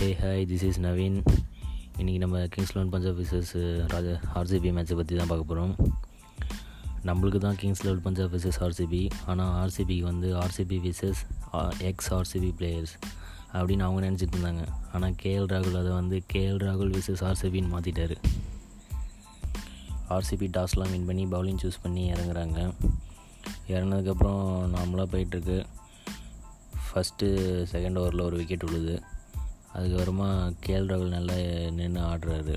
Hey hi this is Naveen இன்றைக்கி நம்ம Kings eleven Punjab versus ராஜா ஆர்சிபி மேட்ச்சை பற்றி தான் பார்க்க போகிறோம் நம்மளுக்கு தான் Kings Eleven Punjab versus RCB ஆனால் ஆர்சிபிக்கு வந்து RCB versus ex RCB players அப்படின்னு அவங்க நினச்சிட்டு இருந்தாங்க. ஆனால் கேஎல் ராகுல் அதை வந்து கேஎல் ராகுல் விசஸ் ஆர்சிபின்னு மாற்றிட்டாரு ஆர்சிபி டாஸ்லாம் வின் பண்ணி பவுலிங் சூஸ் பண்ணி இறங்குறாங்க. இறங்கினதுக்கப்புறம் நார்மலாக போயிட்டுருக்கு ஃபஸ்ட்டு செகண்ட் ஓவரில் ஒரு விக்கெட் விழுது. அதுக்கப்புறமா கேஎல் ராகுல் நல்லா நின்று ஆடுறாரு.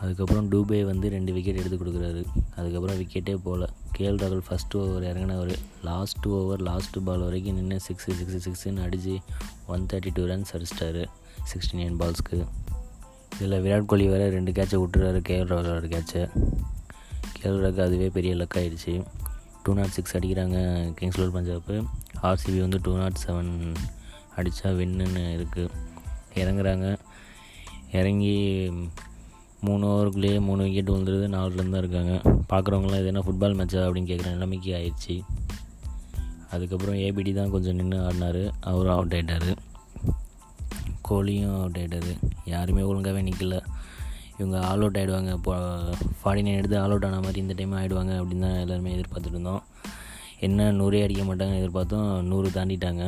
அதுக்கப்புறம் டூபே வந்து ரெண்டு விக்கெட் எடுத்து கொடுக்குறாரு. அதுக்கப்புறம் விக்கெட்டே போகல. கேஎல் ராகுல் ஃபஸ்ட்டு ஓவர் இறங்கினவர். லாஸ்ட் ஓவர் லாஸ்ட் பால் வரைக்கும் நின்று சிக்ஸு சிக்ஸு சிக்ஸுன்னு அடித்து ஒன் தேர்ட்டி டூ ரன்ஸ் அடிச்சிட்டாரு. சிக்ஸ்டி நைன் பால்ஸ்க்கு இதில் விராட் கோலி வேறு ரெண்டு கேட்சை விட்டுறாரு. கேஎல் ராகுலோட கேட்சை கேஎல் ராகுல் அதுவே பெரிய லக் ஆகிடுச்சு டூ நாட் சிக்ஸ் அடிக்கிறாங்க கிங்ஸ் பஞ்சாப்பு ஆர்சிபி வந்து டூ நாட் oh செவன் அடித்தா வின்னுன்னு இருக்குது இறங்குறாங்க. இறங்கி மூணு ஓவருக்குள்ளேயே மூணு விக்கெட் விழுந்துருது. நாலுலேருந்து தான் இருக்காங்க. பார்க்குறவங்களாம் இது என்ன ஃபுட்பால் மேட்ச்சா அப்படின்னு கேட்குற நிலைமைக்கு ஆயிடுச்சு. அதுக்கப்புறம் ஏபிடி தான் கொஞ்சம் நின்று ஆடினார். அவரும் அவுட் ஆகிட்டார் கோலியும் அவுட் ஆகிட்டார் யாருமே ஒழுங்காகவே நிற்கல இவங்க ஆல் அவுட் ஆகிடுவாங்க இப்போ ஃபார்ட்டி நைன் எடுத்து ஆல் அவுட் ஆன மாதிரி இந்த டைம் ஆகிடுவாங்க அப்படின்னு தான் எல்லாருமே எதிர்பார்த்துட்டு இருந்தோம். என்ன நூறே அடிக்க மாட்டாங்க எதிர்பார்த்தோம். நூறு தாண்டிட்டாங்க.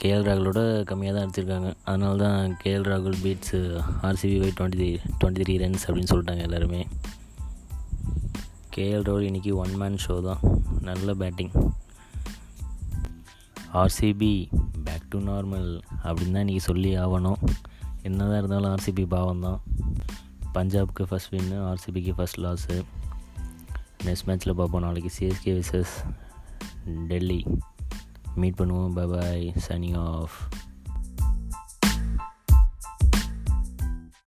கேஎல் ராகுலோட கம்மியாக தான் அடிச்சிருக்காங்க அதனால தான் கேஎல் ராகுல் beats RCB by twenty three twenty three runs அப்படின்னு சொல்லிட்டாங்க எல்லாருமே. கேஎல் ராகுல் இன்றைக்கி ஒன் மேன் ஷோ தான். நல்ல batting RCB back to normal அப்படின்னு தான் இன்றைக்கி சொல்லி ஆகணும் என்ன தான் இருந்தாலும் ஆர்சிபி பாவம் தான் பஞ்சாப்க்கு ஃபஸ்ட் வின்னு ஆர்சிபிக்கு ஃபஸ்ட் லாஸு நெக்ஸ்ட் மேட்ச்சில் பார்ப்போம் நாளைக்கு. CSK versus Delhi. மீட் பண்ணுவோம் பாய் சனிங் ஆஃப்